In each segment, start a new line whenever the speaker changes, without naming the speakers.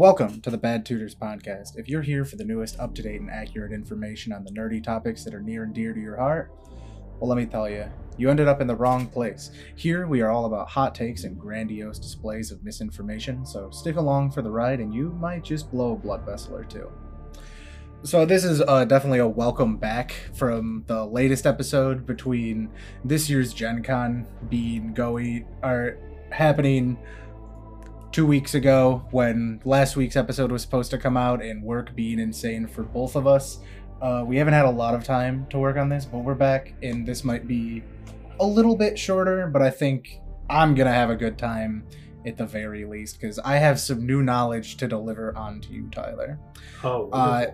Welcome to the Bad Tutors Podcast. If you're here for the newest, up to date, and accurate information on the nerdy topics that are near and dear to your heart, well, let me tell you, you ended up in the wrong place. Here, we are all about hot takes and grandiose displays of misinformation, so stick along for the ride and you might just blow a blood vessel or two. So, this is uh, definitely a welcome back from the latest episode between this year's Gen Con being going, or happening two weeks ago when last week's episode was supposed to come out and work being insane for both of us. Uh, we haven't had a lot of time to work on this, but we're back, and this might be a little bit shorter, but I think I'm gonna have a good time at the very least because I have some new knowledge to deliver onto you, Tyler.
Oh,
Uh,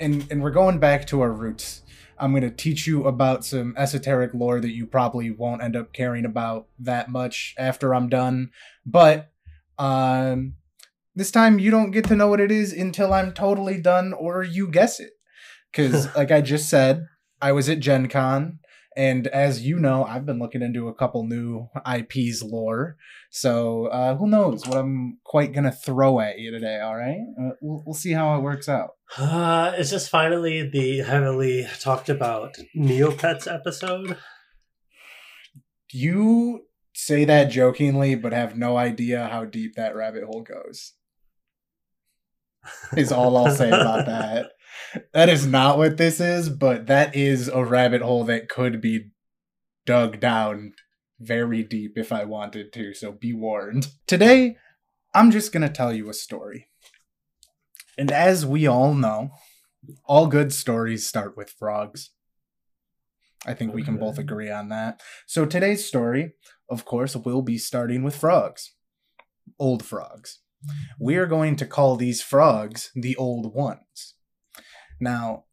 and and we're going back to our roots. I'm going to teach you about some esoteric lore that you probably won't end up caring about that much after I'm done. But um, this time you don't get to know what it is until I'm totally done or you guess it. Because, like I just said, I was at Gen Con. And as you know, I've been looking into a couple new IPs lore. So uh, who knows what I'm quite going to throw at you today, all right? Uh, we'll, we'll see how it works out.
uh, is this finally the heavily talked about Neopets episode?
You say that jokingly, but have no idea how deep that rabbit hole goes. Is all I'll say about that. That is not what this is, but that is a rabbit hole that could be dug down very deep if I wanted to, so be warned. Today, I'm just going to tell you a story. And as we all know, all good stories start with frogs. I think we can both agree on that. So today's story, of course, will be starting with frogs. Old frogs. We are going to call these frogs the old ones. Now,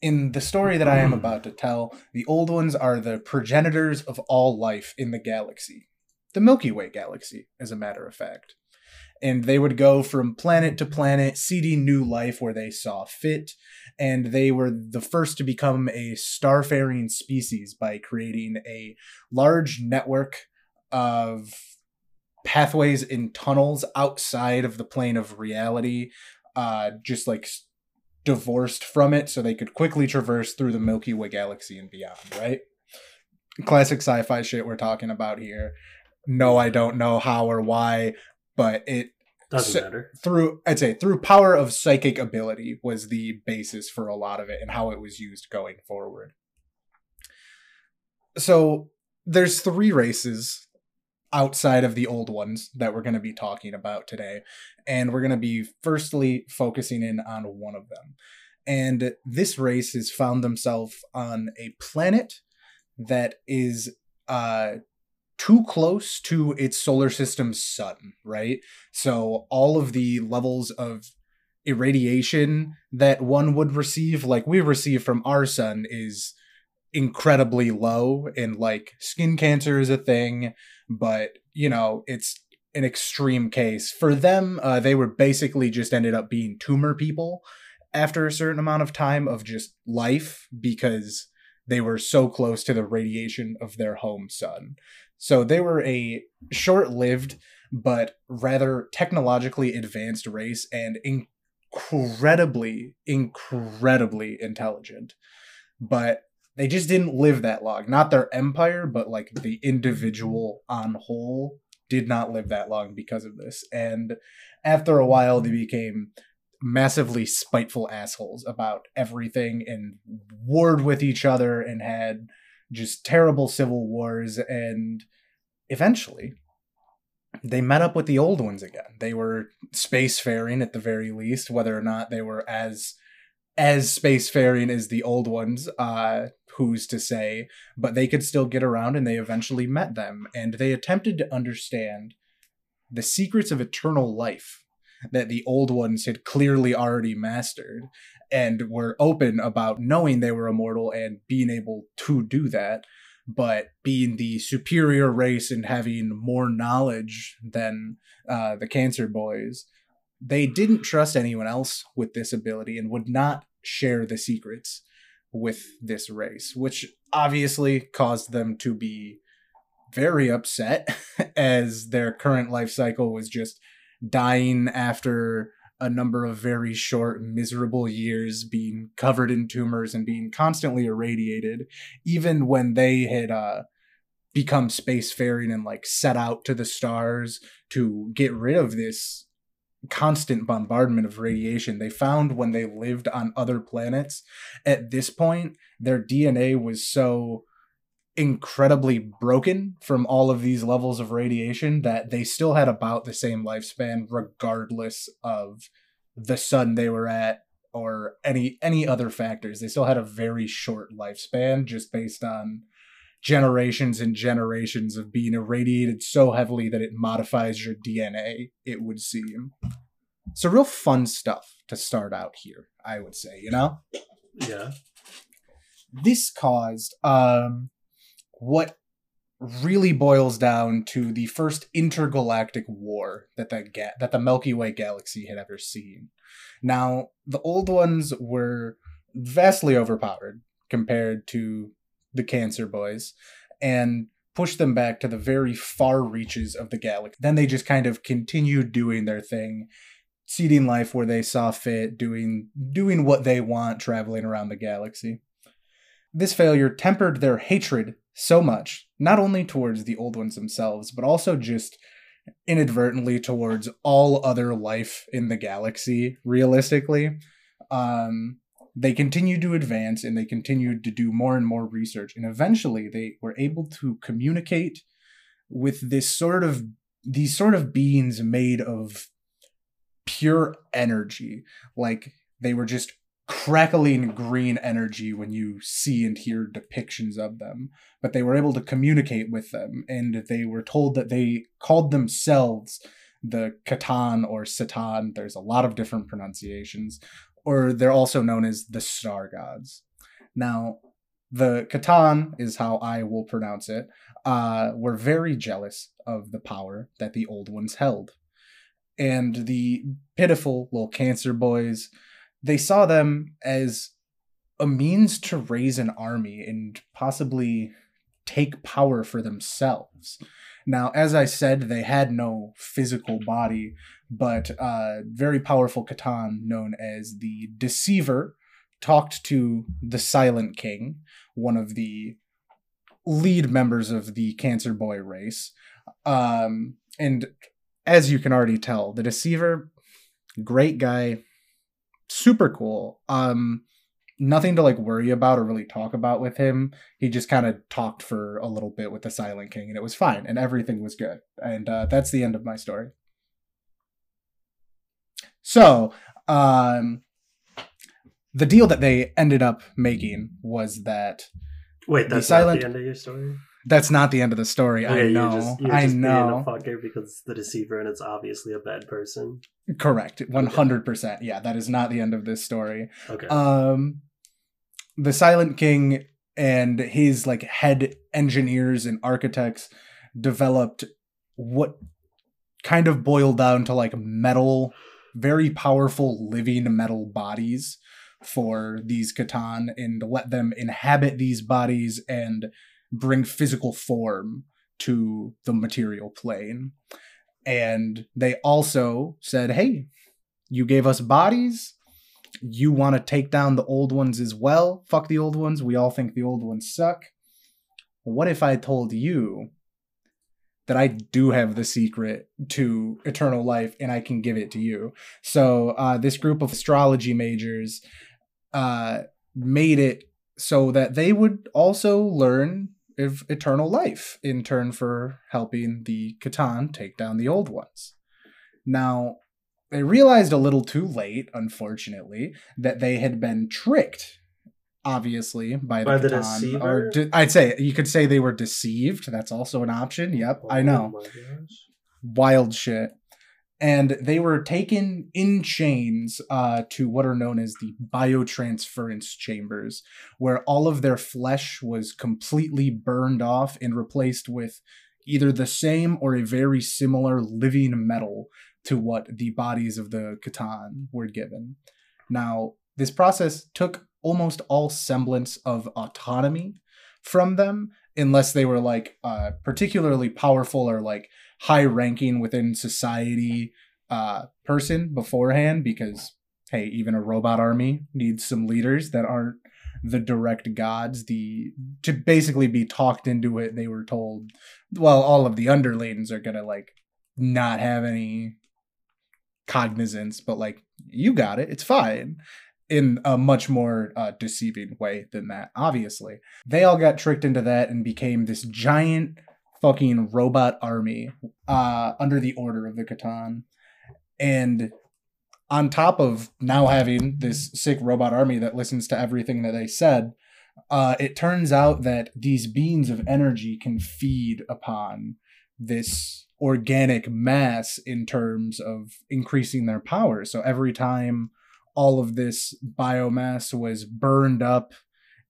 in the story that I am hmm. about to tell, the old ones are the progenitors of all life in the galaxy. The Milky Way galaxy, as a matter of fact. And they would go from planet to planet, seeding new life where they saw fit. And they were the first to become a starfaring species by creating a large network of pathways and tunnels outside of the plane of reality, uh, just like divorced from it, so they could quickly traverse through the Milky Way galaxy and beyond, right? Classic sci fi shit we're talking about here. No, I don't know how or why, but it
Doesn't
So-
matter.
through I'd say through power of psychic ability was the basis for a lot of it and how it was used going forward. So there's three races outside of the old ones that we're going to be talking about today and we're going to be firstly focusing in on one of them. And this race has found themselves on a planet that is uh too close to its solar system's sun, right? So all of the levels of irradiation that one would receive, like we receive from our sun, is incredibly low. And like skin cancer is a thing, but you know, it's an extreme case. For them, uh, they were basically just ended up being tumor people after a certain amount of time of just life because they were so close to the radiation of their home sun. So they were a short lived but rather technologically advanced race and incredibly, incredibly intelligent. But they just didn't live that long. Not their empire, but like the individual on whole did not live that long because of this. And after a while, they became massively spiteful assholes about everything and warred with each other and had just terrible civil wars and eventually they met up with the old ones again. They were spacefaring at the very least whether or not they were as as spacefaring as the old ones uh who's to say but they could still get around and they eventually met them and they attempted to understand the secrets of eternal life that the old ones had clearly already mastered and were open about knowing they were immortal and being able to do that but being the superior race and having more knowledge than uh, the cancer boys they didn't trust anyone else with this ability and would not share the secrets with this race which obviously caused them to be very upset as their current life cycle was just dying after a number of very short, miserable years being covered in tumors and being constantly irradiated, even when they had uh, become spacefaring and like set out to the stars to get rid of this constant bombardment of radiation. They found when they lived on other planets, at this point, their DNA was so incredibly broken from all of these levels of radiation that they still had about the same lifespan regardless of the sun they were at or any any other factors. They still had a very short lifespan just based on generations and generations of being irradiated so heavily that it modifies your DNA it would seem. So real fun stuff to start out here i would say you know?
Yeah.
this caused um what really boils down to the first intergalactic war that the ga- that the Milky Way galaxy had ever seen. Now, the old ones were vastly overpowered compared to the Cancer Boys and pushed them back to the very far reaches of the galaxy. Then they just kind of continued doing their thing, seeding life where they saw fit, doing doing what they want, traveling around the galaxy. This failure tempered their hatred so much, not only towards the old ones themselves, but also just inadvertently towards all other life in the galaxy, realistically. Um, they continued to advance and they continued to do more and more research, and eventually they were able to communicate with this sort of these sort of beings made of pure energy. Like they were just crackling green energy when you see and hear depictions of them. But they were able to communicate with them, and they were told that they called themselves the C'tan or Satan. There's a lot of different pronunciations, or they're also known as the Star Gods. Now, the C'tan is how I will pronounce it. Uh, were very jealous of the power that the old ones held. And the pitiful little cancer boys they saw them as a means to raise an army and possibly take power for themselves. Now, as I said, they had no physical body, but a very powerful C'tan known as the Deceiver talked to the Silent King, one of the lead members of the Cancer Boy race. Um, and as you can already tell, the Deceiver, great guy, super cool. Um, nothing to like worry about or really talk about with him. He just kind of talked for a little bit with the Silent King, and it was fine, and everything was good. And uh, that's the end of my story. So, um, the deal that they ended up making was that
Wait,
The
that's
silent-
not the end of your story.
that's not the end of the story. I know.
You're just, you're
I
just Being
know.
a fucker because it's the deceiver and it's obviously a bad person.
Correct. 100%. Yeah, that is not the end of this story.
Okay.
um the silent king and his like head engineers and architects developed what kind of boiled down to like metal very powerful living metal bodies for these C'tan and let them inhabit these bodies and bring physical form to the material plane. And they also said, hey, you gave us bodies. You want to take down the old ones as well? Fuck the old ones. We all think the old ones suck. What if I told you that I do have the secret to eternal life and I can give it to you? So, uh, this group of astrology majors uh, made it so that they would also learn of eternal life in turn for helping the C'tan take down the old ones. Now, they realized a little too late, unfortunately, that they had been tricked, obviously, by the
By the C'tan.
Or de- I'd say you could say they were deceived. That's also an option. Yep, I oh know
Oh my gosh.
wild shit. And they were taken in chains uh, to what are known as the biotransference chambers, where all of their flesh was completely burned off and replaced with either the same or a very similar living metal to what the bodies of the C'tan were given. Now, this process took almost all semblance of autonomy from them, unless they were like uh, particularly powerful or like high ranking within society uh, person beforehand because hey, even a robot army needs some leaders that aren't the direct gods. The to basically be talked into it, they were told, well, all of the underlings are gonna like not have any cognizance, but like you got it, it's fine. In a much more uh, deceiving way than that, obviously. They all got tricked into that and became this giant fucking robot army uh, under the order of the C'tan. And on top of now having this sick robot army that listens to everything that they said, uh, it turns out that these beings of energy can feed upon this organic mass in terms of increasing their power. So every time all of this biomass was burned up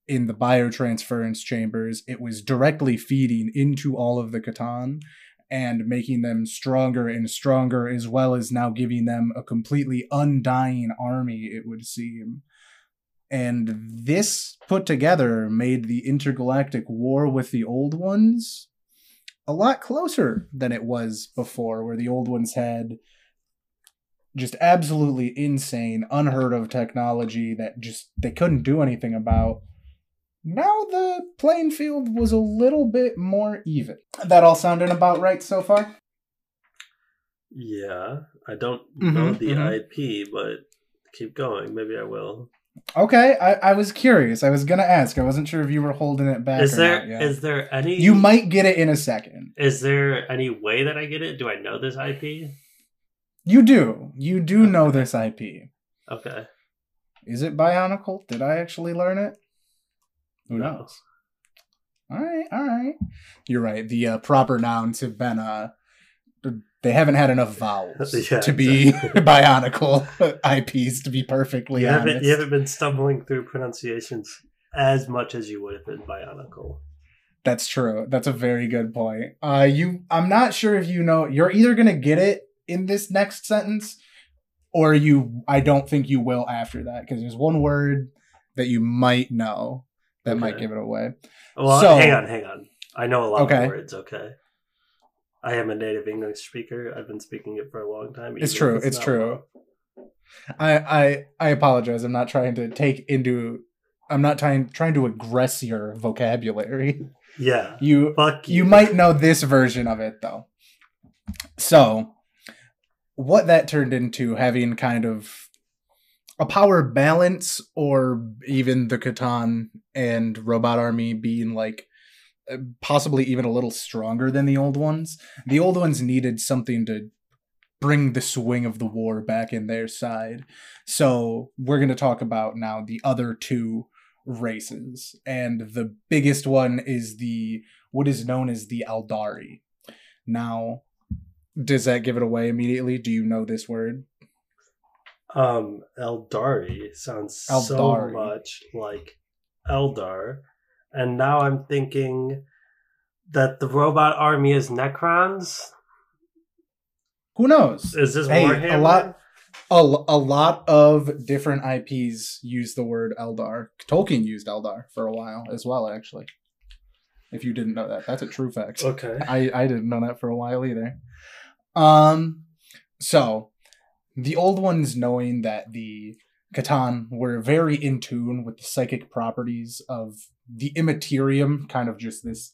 in the biotransference chambers, it was directly feeding into all of the C'tan and making them stronger and stronger, as well as now giving them a completely undying army, it would seem. And this put together made the intergalactic war with the old ones a lot closer than it was before, where the old ones had just absolutely insane, unheard of technology that just they couldn't do anything about. Now the playing field was a little bit more even. That all sounding about right so far?
Yeah, I don't
Mhm,
know the
mhm.
IP, but keep going. Maybe I will.
Okay, I, I was curious. I was gonna ask. I wasn't sure if you were holding it back.
Is
or
there
not
is there any
You might get it in a second.
Is there any way that I get it? Do I know this IP?
You do. You do know this IP.
Okay.
Is it Bionicle? Did I actually learn it? Who
No.
knows? All right, all right. You're right. The uh, proper nouns have been uh they haven't had enough vowels
Yeah,
to be
exactly.
Bionicle IPs to be perfectly
You
honest.
haven't you haven't been stumbling through pronunciations as much as you would have been Bionicle.
That's true. That's a very good point. Uh you I'm not sure if you know you're either going to get it in this next sentence or you I don't think you will after that because there's one word that you might know that might give it away.
Well,
So-
hang on, hang on. I know a lot
Okay.
of words. Okay. I am a native English speaker. I've been speaking it for a long time.
It's true. It's
not
true.
well.
I I I apologize. I'm not trying to take into I'm not trying trying to aggress your vocabulary.
Yeah.
You
Fuck
you. you might know this version of it though. So, what that turned into having kind of a power balance or even the C'tan and Robot Army being like uh, possibly even a little stronger than the old ones. The old ones needed something to bring the swing of the war back in their side. So, we're going to talk about now the other two races. And the biggest one is the what is known as the Aeldari. Now, does that give it away immediately? Do you know this word?
Um, Eldari sounds so much like Eldar, and now I'm thinking that the robot army is Necrons.
Who knows?
Is this
Hey,
Warhammer?
a lot- A, a lot of different IPs use the word Eldar. Tolkien used Eldar for a while as well, actually. If you didn't know that, that's a true fact.
Okay.
I, I didn't know that for a while either. Um, so the old ones knowing that the C'tan were very in tune with the psychic properties of the Immaterium, kind of just this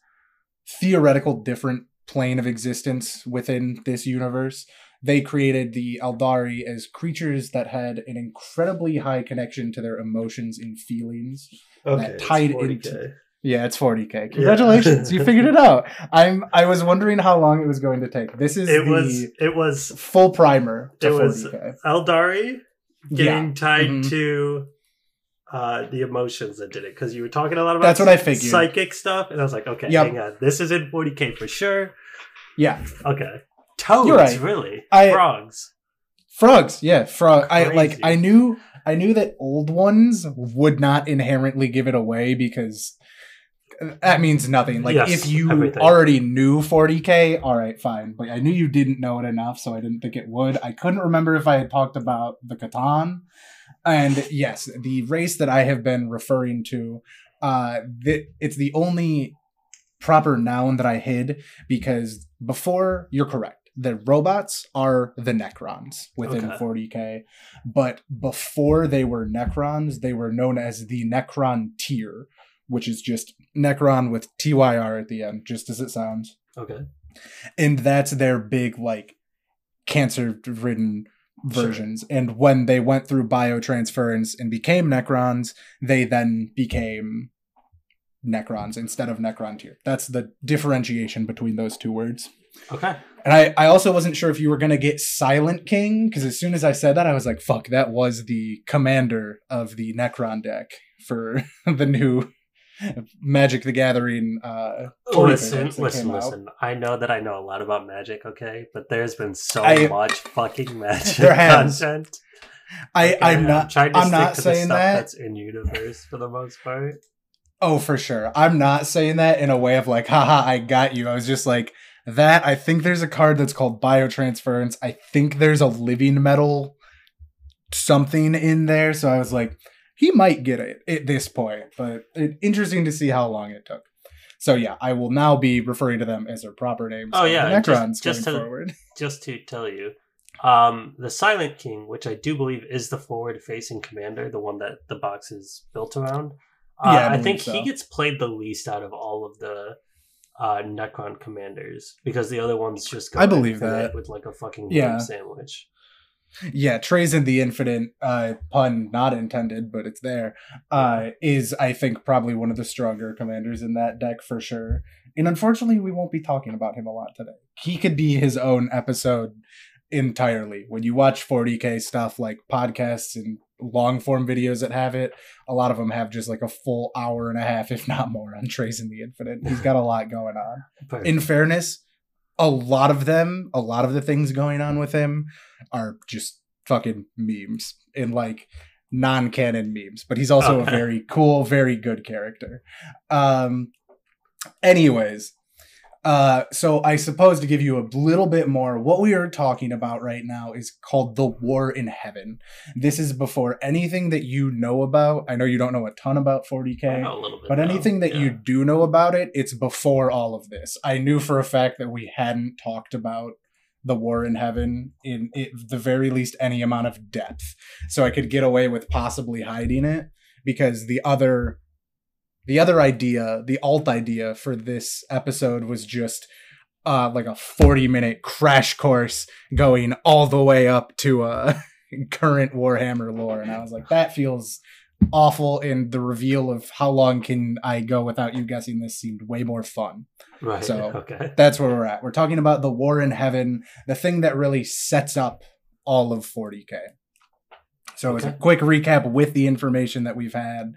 theoretical different plane of existence within this universe. They created the Aeldari as creatures that had an incredibly high connection to their emotions and feelings.
Okay.
that tied
40K.
into- Yeah, it's 40k. Congratulations, you figured it out. I'm I was wondering how long it was going to take. This is
It
the
was. It was
full primer
It was-
40k.
Eldari getting
Yeah.
tied
Mhm.
to uh, the emotions that did it because you were talking a lot about
That's what I figured.
psychic stuff, and I was like, okay,
Yep.
hang on, this is in 40k for sure.
Yeah,
Okay, toads,
You're right.
really?
I-
Frogs.
frogs. Yeah, frog. I like. I knew. I knew that old ones would not inherently give it away because that means nothing. Like
Yes,
if you
everything.
already knew 40k, all right, fine. But I knew you didn't know it enough, so I didn't think it would. I couldn't remember if I had talked about the C'tan. And yes, the race that I have been referring to, uh, th- it's the only proper noun that I hid because before you're correct. the robots are the Necrons within
Okay.
40k, but before they were Necrons, they were known as the Necron tier, which is just Necron with TYR at the end, just as it sounds.
Okay.
And that's their big, like, cancer ridden
Sure.
versions. And when they went through biotransference and became Necrons, they then became Necrons instead of Necrontyr. That's the differentiation between those two words.
Okay.
And I, I also wasn't sure if you were going to get Silent King, because as soon as I said that, I was like, fuck, that was the commander of the Necron deck for the new Magic the Gathering. Uh, toy
Listen, listen,
out.
listen. I know that I know a lot about magic, okay? But there's been so
I-
much fucking magic content.
I,
okay?
I'm not.
trying to
I'm
stick
not
to
saying
the stuff
that.
that's in universe for the most part.
Oh, for sure. I'm not saying that in a way of like, haha, I got you. I was just like, that. I think there's a card that's called Biotransference. I think there's a living metal something in there. So I was like, he might get it at this point, but it, interesting to see how long it took. So yeah, I will now be referring to them as their proper names.
Oh, yeah, just-
Necrons
just
going
to-
forward.
Just to tell you, um, the Silent King, which I do believe is the forward-facing commander, the one that the box is built around. Uh,
Yeah, I
I, think
so.
he gets played the least out of all of the uh, Necron commanders because the other ones just go
I believe that.
with like a fucking
Yeah.
sandwich.
Yeah, Trazyn the Infinite, uh, pun not intended, but it's there, uh, is, I think, probably one of the stronger commanders in that deck for sure. And unfortunately, we won't be talking about him a lot today. He could be his own episode entirely. When you watch 40k stuff like podcasts and long form videos that have it, a lot of them have just like a full hour and a half, if not more, on Trazyn the Infinite. He's got a lot going on in fairness, a lot of them, a lot of the things going on with him are just fucking memes and like non-canon memes. But he's also
Okay.
a very cool, very good character. Um anyways, uh so I suppose to give you a little bit more what we are talking about right now is called The War in Heaven. This is before anything that you know about. I know you don't know a ton about 40k.
I know a little bit.
But anything that you do know about it, it's before all of this. I knew for a fact that we hadn't talked about the war in heaven in it, the very least any amount of depth, so I could get away with possibly hiding it because the other, the other idea, the alt idea for this episode was just uh like a 40 minute crash course going all the way up to uh current warhammer lore and i was like that feels awful and the reveal of how long can i go without you guessing this seemed way more fun
right.
so-
okay.
that's where we're at we're talking about the war in heaven the thing that really sets up all of 40k so as a quick recap with the information that we've had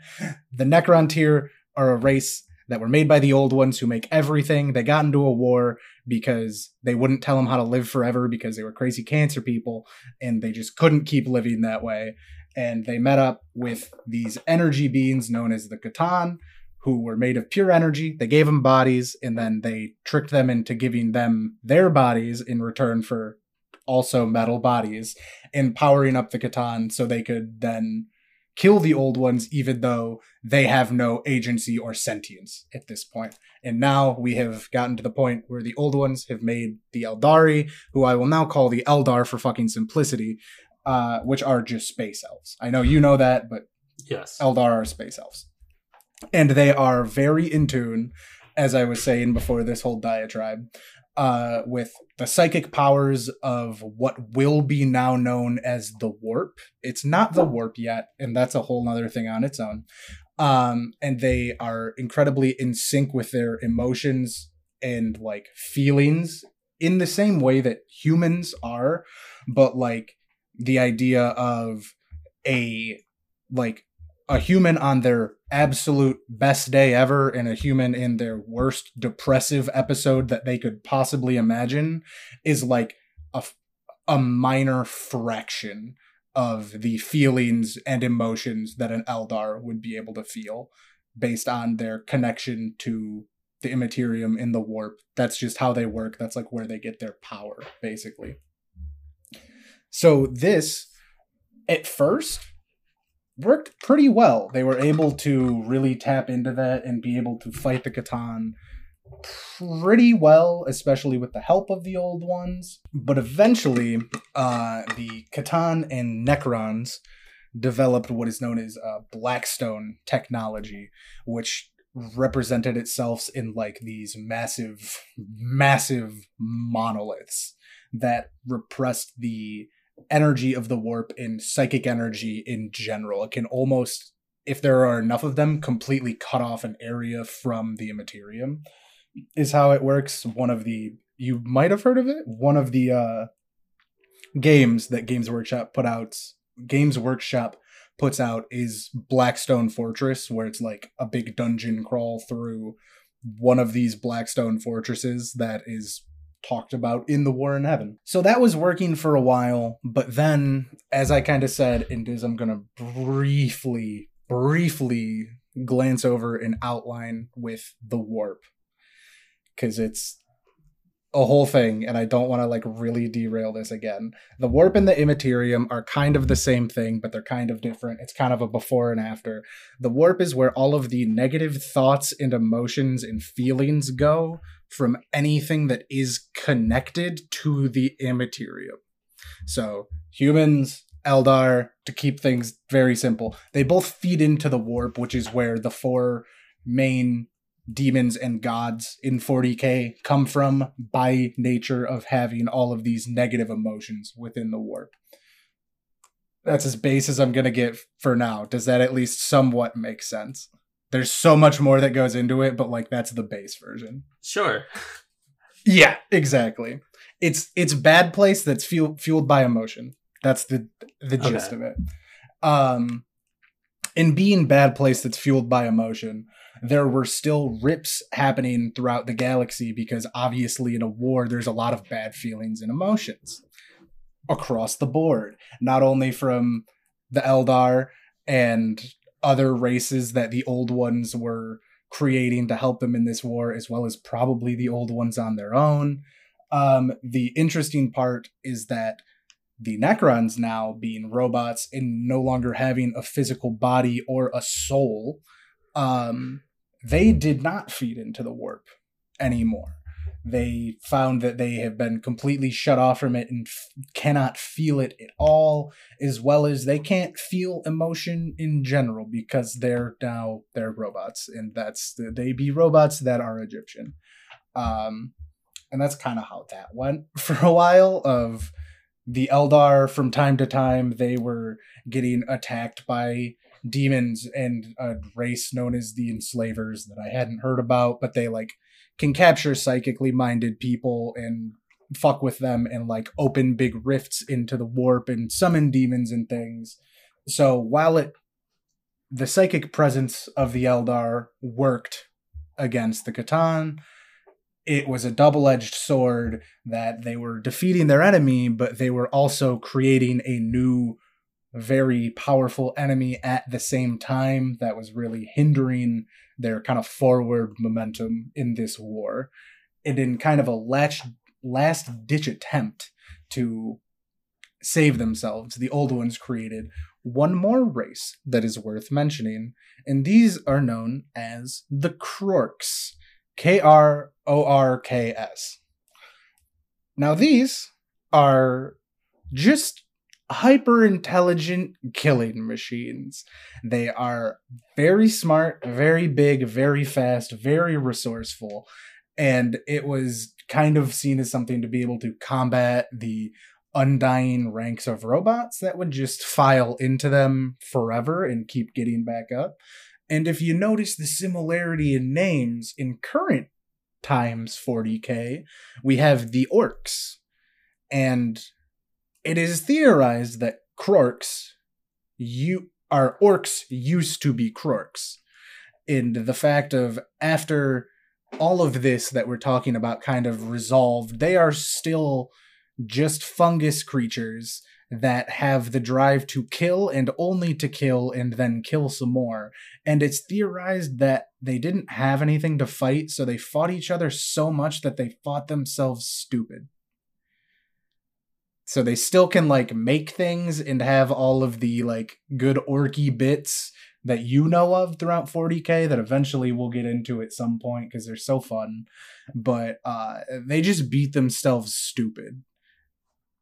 the necrontyr are a race that were made by the old ones who make everything they got into a war because they wouldn't tell them how to live forever because they were crazy cancer people and they just couldn't keep living that way and they met up with these energy beings known as the C'tan, who were made of pure energy. They gave them bodies, and then they tricked them into giving them their bodies in return for also metal bodies, and powering up the C'tan so they could then kill the old ones, even though they have no agency or sentience at this point. And now we have gotten to the point where the old ones have made the Eldari, who I will now call the Eldar for fucking simplicity, uh, which are just space elves. I know you know that, but
Yes.
Eldar are space elves. And they are very in tune, as I was saying before this whole diatribe, uh, with the psychic powers of what will be now known as the warp. It's not the warp yet, and that's a whole nother thing on its own. Um, and they are incredibly in sync with their emotions and like feelings in the same way that humans are, but like the idea of a like a human on their absolute best day ever and a human in their worst depressive episode that they could possibly imagine is like a, a minor fraction of the feelings and emotions that an Eldar would be able to feel based on their connection to the immaterium in the warp. That's just how they work. That's like where they get their power, basically. So this, at first, worked pretty well. They were able to really tap into that and be able to fight the C'tan pretty well, especially with the help of the old ones. But eventually, uh, the C'tan and Necrons developed what is known as uh, Blackstone technology, which represented itself in like these massive, massive monoliths that repressed the energy of the warp in psychic energy in general. It can almost, if there are enough of them, completely cut off an area from the Immaterium. Is how it works. One of the you might have heard of it. One of the uh, games that Games Workshop put out. Games Workshop puts out is Blackstone Fortress, where it's like a big dungeon crawl through one of these Blackstone fortresses that is talked about in the War in Heaven. So that was working for a while, but then, as I kind of said, and as I'm going to briefly, briefly glance over an outline with the warp, because it's a whole thing and I don't want to like really derail this again. The warp and the immaterium are kind of the same thing, but they're kind of different. It's kind of a before and after. The warp is where all of the negative thoughts and emotions and feelings go from anything that is connected to the immaterium. So, humans, Eldar, to keep things very simple, they both feed into the warp, which is where the four main demons and gods in 40k come from by nature of having all of these negative emotions within the warp. That's as base as I'm going to get for now. Does that at least somewhat make sense? There's so much more that goes into it, but like that's the base version.
Sure.
Yeah, exactly. It's it's bad place that's fuel, fueled by emotion. That's the the gist okay. of it. Um in being bad place that's fueled by emotion, there were still rips happening throughout the galaxy because obviously in a war there's a lot of bad feelings and emotions across the board not only from the eldar and other races that the old ones were creating to help them in this war as well as probably the old ones on their own um, the interesting part is that the Necrons now being robots and no longer having a physical body or a soul, um, they did not feed into the warp anymore. They found that they have been completely shut off from it and f- cannot feel it at all, as well as they can't feel emotion in general because they're now they're robots, and that's the, they be robots that are Egyptian. Um, and that's kind of how that went for a while. Of the Eldar, from time to time, they were getting attacked by demons and a race known as the enslavers that I hadn't heard about, but they like can capture psychically minded people and fuck with them and like open big rifts into the warp and summon demons and things. So while it the psychic presence of the Eldar worked against the C'tan, it was a double-edged sword that they were defeating their enemy, but they were also creating a new very powerful enemy at the same time that was really hindering their kind of forward momentum in this war. And in kind of a last, last ditch attempt to save themselves, the old ones created one more race that is worth mentioning, and these are known as the Krorks. K R O R K S. Now, these are just hyper intelligent killing machines. They are very smart, very big, very fast, very resourceful. And it was kind of seen as something to be able to combat the undying ranks of robots that would just file into them forever and keep getting back up. And if you notice the similarity in names in current times 40k, we have the orcs. And it is theorized that Krorks you are orcs used to be Krorks. And the fact of after all of this that we're talking about kind of resolved, they are still just fungus creatures that have the drive to kill and only to kill and then kill some more. And it's theorized that they didn't have anything to fight, so they fought each other so much that they fought themselves stupid so they still can like make things and have all of the like good orky bits that you know of throughout 40k that eventually we'll get into at some point because they're so fun. But uh they just beat themselves stupid.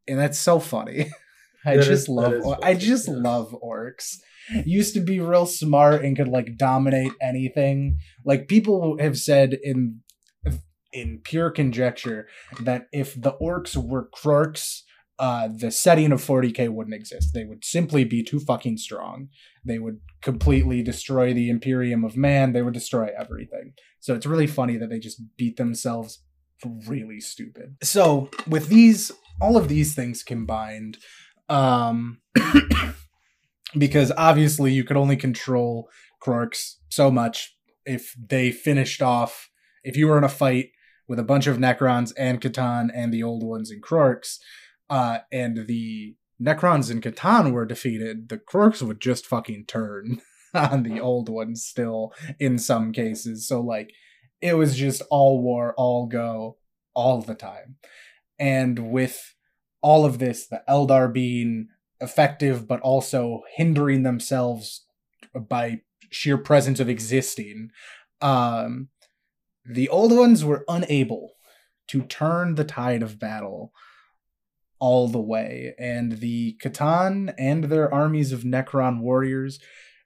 And that's so funny. I
That
just
is-
love
is
i just
yeah.
love orcs. Used to be real smart and could like dominate anything. Like people have said in in pure conjecture that if the orcs were Krorks uh the setting of 40k wouldn't exist. They would simply be too fucking strong. They would completely destroy the imperium of man. They would destroy everything. So it's really funny that they just beat themselves really stupid. So with these all of these things combined um because obviously you could only control Krorks so much if they finished off if you were in a fight with a bunch of Necrons and C'tan and the old ones and Krorks, uh, and the Necrons and C'tan were defeated, the Krorks would just fucking turn on the old ones still in some cases. So like it was just all war, all go, all the time. And with all of this, the Eldar being effective but also hindering themselves by sheer presence of existing, um, the old ones were unable to turn the tide of battle all the way, and the C'tan and their armies of Necron warriors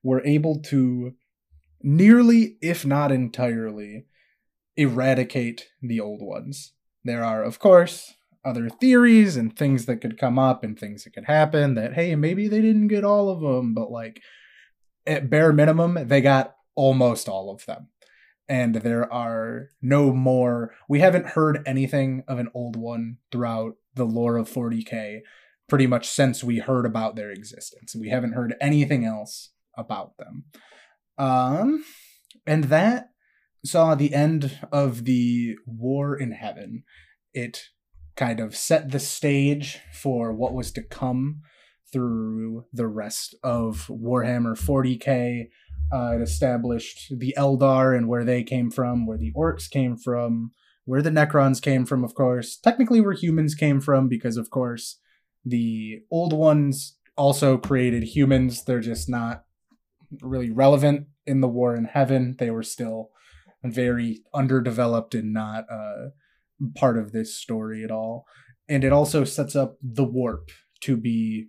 were able to nearly, if not entirely, eradicate the old ones. There are, of course, other theories and things that could come up and things that could happen that, hey, maybe they didn't get all of them, but like, at bare minimum, they got almost all of them and there are no more we haven't heard anything of an old one throughout the lore of 40k pretty much since we heard about their existence. We haven't heard anything else about them. Um and that saw the end of the war in heaven. It kind of set the stage for what was to come through the rest of warhammer 40k uh, it established the Eldar and where they came from, where the orcs came from, where the Necrons came from, of course. Technically, where humans came from, because, of course, the old ones also created humans. They're just not really relevant in the War in Heaven. They were still very underdeveloped and not uh, part of this story at all. And it also sets up the warp to be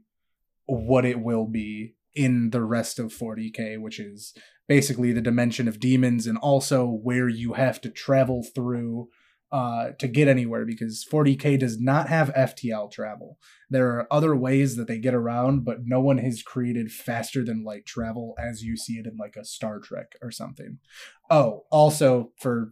what it will be in the rest of 40k, which is basically the dimension of demons and also where you have to travel through uh, to get anywhere because 40k does not have FTL travel. There are other ways that they get around, but no one has created faster than light travel as you see it in like a Star Trek or something. Oh, also for,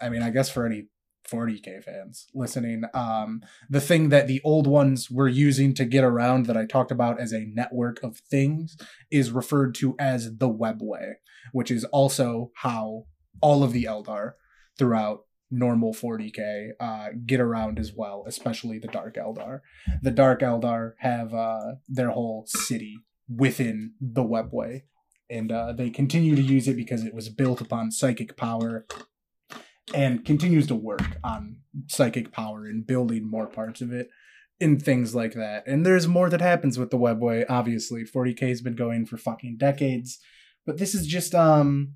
I mean, I guess for any 40k fans listening. Um the thing that the old ones were using to get around that i talked about as a network of things is referred to as the webway which is also how all of the eldar throughout normal 40k uh get around as well especially the dark eldar. The dark eldar have uh their whole city within the webway and uh, they continue to use it because it was built upon psychic power and continues to work on psychic power and building more parts of it in things like that. And there's more that happens with the webway, obviously. 40k has been going for fucking decades. But this is just um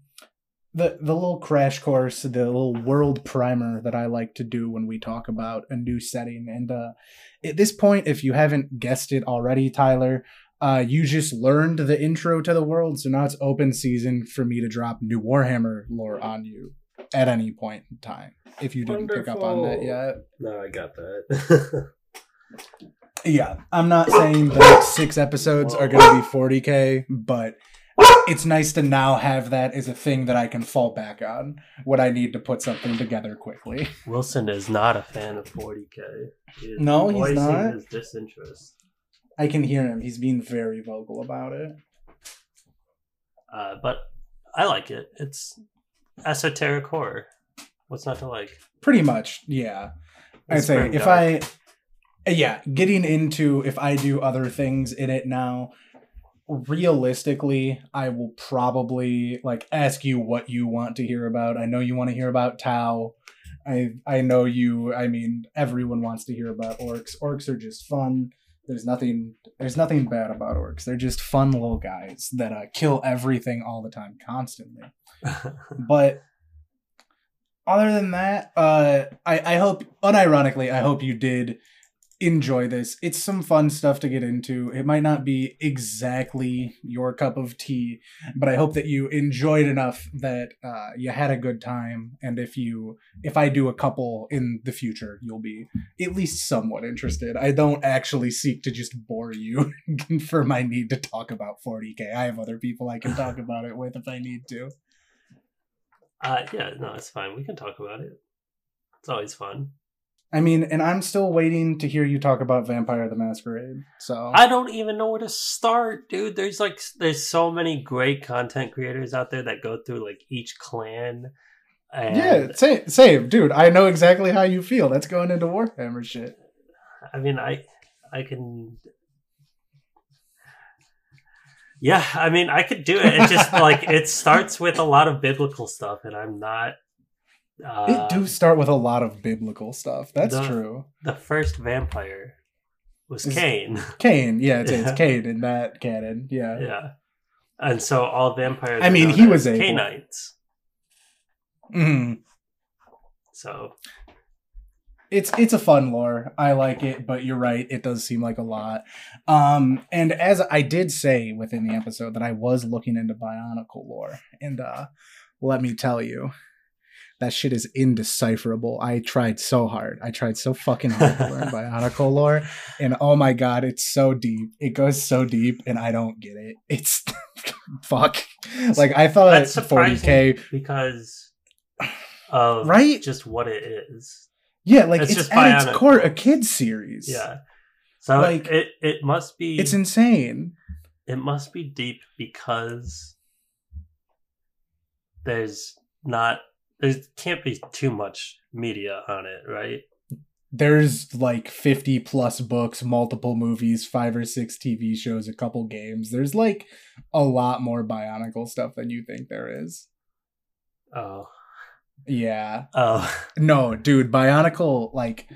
the the little crash course, the little world primer that I like to do when we talk about a new setting. And uh at this point, if you haven't guessed it already, Tyler, uh, you just learned the intro to the world, so now it's open season for me to drop new Warhammer lore on you at any point in time. If you didn't pick up on that yet.
No, I got that.
Yeah, I'm not saying the next six episodes are going to be 40k, but it's nice to now have that as a thing that I can fall back on when I need to put something together quickly.
Wilson is not a fan of 40k. He
No, he's not.
His disinterest.
I can hear him. He's being very vocal about it.
Uh, but I like it. It's esoteric horror. What's not to like?
Pretty much, yeah. I'd say if
dark.
I, yeah, getting into if I do other things in it now, realistically, I will probably like ask you what you want to hear about. I know you want to hear about Tau. I I know you. I mean, everyone wants to hear about orcs. Orcs are just fun. There's nothing there's nothing bad about orcs. They're just fun little guys that uh, kill everything all the time, constantly. But other than that, uh, I I hope unironically I hope you did enjoy this. It's some fun stuff to get into. It might not be exactly your cup of tea, but I hope that you enjoyed enough that uh, you had a good time. And if you, if I do a couple in the future, you'll be at least somewhat interested. I don't actually seek to just bore you for my need to talk about 40k. I have other people I can talk about it with if I need to.
Uh, yeah, no, it's fine. We can talk about it. It's always fun.
I mean, and I'm still waiting to hear you talk about Vampire the Masquerade. So
I don't even know where to start, dude. There's like there's so many great content creators out there that go through like each clan. And
yeah, same, same, dude. I know exactly how you feel. That's going into Warhammer shit.
I mean, I I can. Yeah, I mean, I could do it. It just like it starts with a lot of biblical stuff, and I'm not. Uh,
it do start with a lot of biblical stuff. That's
the-
true.
The first vampire was
Is-
Cain.
Cain, yeah, it's,
Yeah.
it's Cain in that canon. Yeah.
yeah, and so all vampires.
I mean, he was
as
able-
Cainites.
Mhm.
So
It's it's a fun lore. I like it, but you're right. It does seem like a lot. Um, and as I did say within the episode that I was looking into Bionicle lore, and uh, let me tell you, that shit is indecipherable. I tried so hard. I tried so fucking hard to learn Bionicle lore, and oh my god, it's so deep. It goes so deep, and I don't get it. It's fuck. Like I thought
That's
40k,
because of
Right?
just what it is.
Yeah, like
It's
it's,
just
at its core a kids series.
Yeah. So
Like,
it it must be
it's insane.
it must be deep because there's not there can't be too much media on it, right?
there's like 50 plus books, multiple movies, five or six TV shows, a couple games. There's like a lot more Bionicle stuff than you think there is.
Oh.
Yeah.
Oh.
No, dude, Bionicle, like,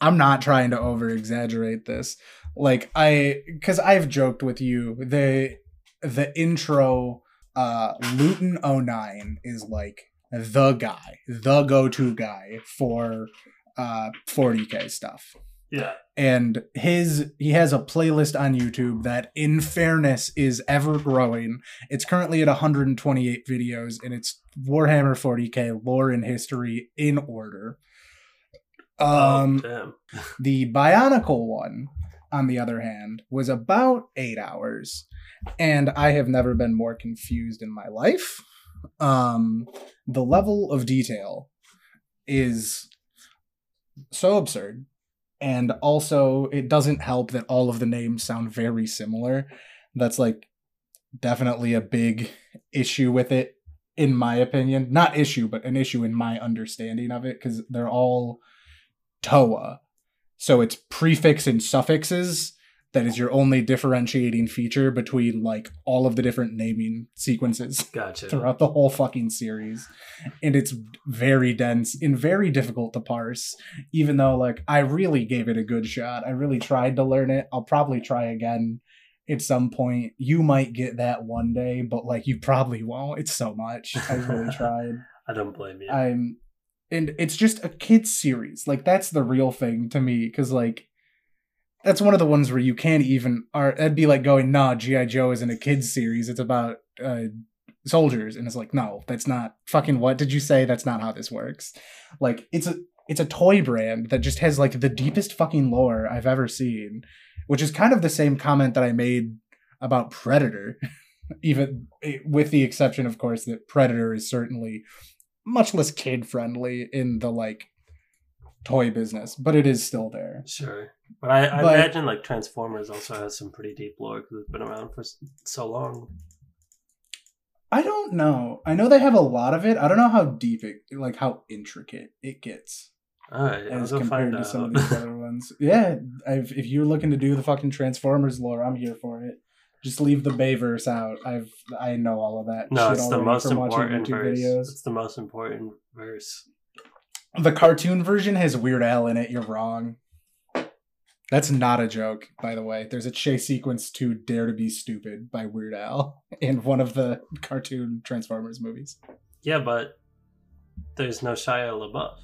I'm not trying to over exaggerate this. Like, I, cause I've joked with you, the, the intro, uh, Luetin09 is like the guy, the go to guy for, uh, 40k stuff.
Yeah.
and his he has a playlist on YouTube that in fairness is ever growing. It's currently at 128 videos and it's Warhammer 40k lore and history in order. Um
oh, damn.
the Bionicle one on the other hand was about 8 hours and I have never been more confused in my life. Um the level of detail is so absurd and also it doesn't help that all of the names sound very similar. That's like definitely a big issue with it in my opinion. Not issue but an issue in my understanding of it because they're all toa. So it's prefix and suffixes that is your only differentiating feature between like all of the different naming sequences
Gotcha.
throughout the whole fucking series. And it's very dense and very difficult to parse even though like i really gave it a good shot. I really tried to learn it. I'll probably try again at some point. You might get that one day but like you probably won't. It's so much. I really tried.
I don't blame you.
i'm and it's just a kids series. Like that's the real thing to me because like that's one of the ones where you can't even or that'd be like going nah gi joe isn't a kids series. It's about uh soldiers. And it's like no that's not fucking what did you say? That's not how this works. Like it's a it's a toy brand that just has like the deepest fucking lore i've ever seen which is kind of the same comment that i made about predator even eh, with the exception of course that predator is certainly much less kid friendly in the like toy business but it is still there.
Sure. But I, I
But-
imagine like Transformers also has some pretty deep lore because it's been around for so long.
I don't know. I know they have a lot of it. I don't know how deep it, like how intricate it gets
All right,
as compared to
out.
some of these other ones. Yeah, I've, if you're looking to do the fucking Transformers lore, I'm here for it. Just leave the Bayverse out. I've I know all of that.
no, it's the most important verse.
videos.
It's the most important verse.
The cartoon version has Weird Al in it. You're wrong. That's not a joke, by the way. There's a chase sequence to Dare to Be Stupid by Weird Al in one of the cartoon Transformers movies.
Yeah, but there's no Shia LaBeouf.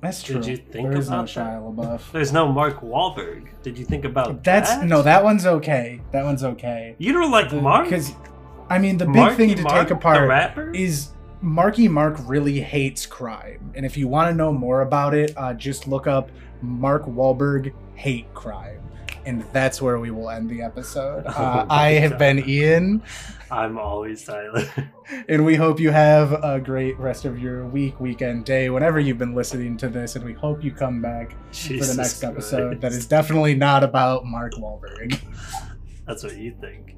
That's true.
Did you think
there is no
about
Shia LaBeouf.
There's no Mark Wahlberg. Did you think about
That's
that?
no, that one's okay. That one's okay.
You don't like Mark?
Because I mean the big thing to
Mark,
take
the
apart is Marky Mark really hates crime. And if you want to know more about it, uh, just look up Mark Wahlberg hate crime. And that's where we will end the episode. Uh, I have been Ian,
I'm always Tyler.
and we hope you have a great rest of your week, weekend, day, whenever you've been listening to this. And we hope you come back for the next episode that
Christ.
is definitely not about Mark Wahlberg.
That's what you think.